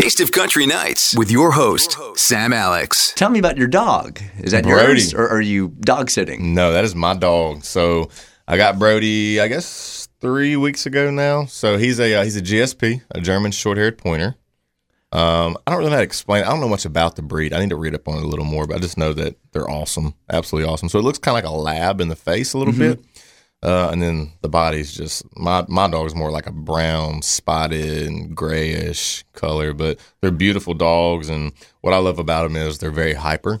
Taste of Country Nights with your host, Sam Alex. Tell me about your dog. Is that Brody. yours, or are you dog sitting? No, that is my dog. So I got Brody, I guess three weeks ago now. So he's a uh, he's a GSP, a German short-haired pointer. Um, I don't really know how to explain. I don't know much about the breed. I need to read up on it a little more, but I just know that they're awesome, absolutely awesome. So it looks kind of like a lab in the face a little bit, uh, and then the body's just my my dog's more like a brown, spotted, and grayish color. But they're beautiful dogs, and what I love about them is they're very hyper,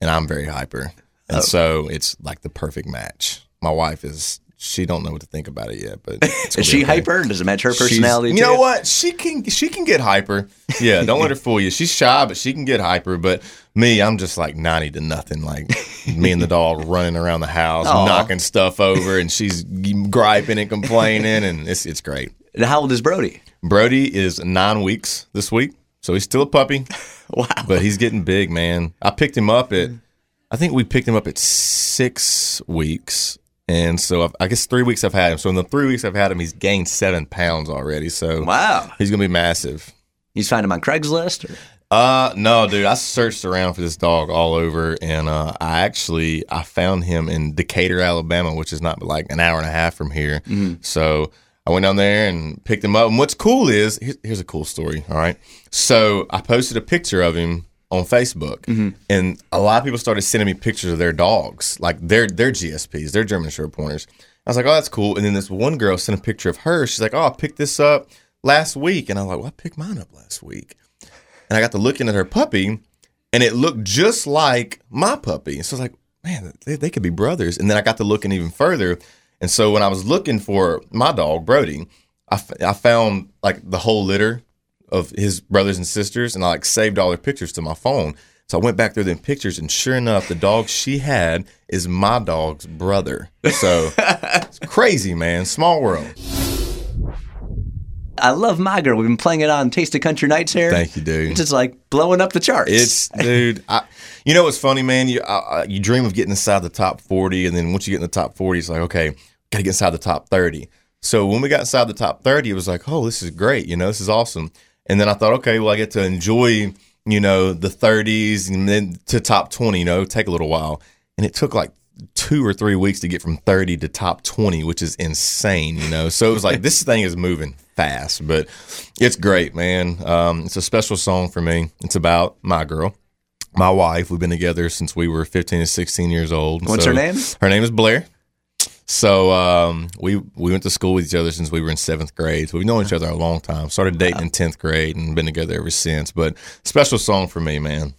and I'm very hyper, and so it's like the perfect match. My wife is she don't know what to think about it yet, but Is she okay. hyper? Does it match her She's- personality? You know what? She can she can get hyper. Yeah, don't let her fool you. She's shy, but she can get hyper. But me, I'm just like ninety to nothing. Like me and the dog running around the house, Aw. knocking stuff over, and she's griping and complaining, and it's it's great. And How old is Brody? Brody is nine weeks this week, so he's still a puppy, Wow. but he's getting big, man. I picked him up at, I think we picked him up at six weeks. And so I've, I guess three weeks I've had him. So in the three weeks I've had him, he's gained seven pounds already. So Wow. he's gonna be massive. You find him on Craigslist? Or? Uh no, dude. I searched around for this dog all over, and uh, I actually I found him in Decatur, Alabama, which is not like an hour and a half from here. So I went down there and picked him up. And what's cool is here's, here's a cool story. All right, so I posted a picture of him on Facebook, mm-hmm. and a lot of people started sending me pictures of their dogs, like their their GSPs, their German Short Pointers. I was like, oh, that's cool. And then this one girl sent a picture of her. She's like, oh, I picked this up last week, and I'm like, well, I picked mine up last week and I got to looking at her puppy, and it looked just like my puppy. So I was like, man, they, they could be brothers. And then I got to looking even further. And so when I was looking for my dog, Brody, I, f- I found like the whole litter of his brothers and sisters, and I like saved all their pictures to my phone. So I went back through them pictures, and sure enough, the dog she had is my dog's brother. So it's crazy, man. Small world. I love My Girl. We've been playing it on Taste of Country Nights here. Thank you, dude. It's just like blowing up the charts. It's dude. I, you know what's funny, man? You I, you dream of getting inside the top forty, and then once you get in the top forty, it's like okay, got to get inside the top thirty. So when we got inside the top thirty, it was like, oh, this is great. You know, this is awesome. And then I thought, okay, well, I get to enjoy, you know, the thirties, and then to top twenty. You know, take a little while, and it took like two or three weeks to get from 30 to top 20 which is insane you know? So it was like this thing is moving fast but it's great man. Um, it's a special song for me. It's about my girl my wife. We've been together since we were 15 and 16 years old. What's So her name? her name is blair so um, we we went to school with each other since we were in seventh grade. So we've known each other a long time. Started dating in 10th grade and been together ever since. But special song for me man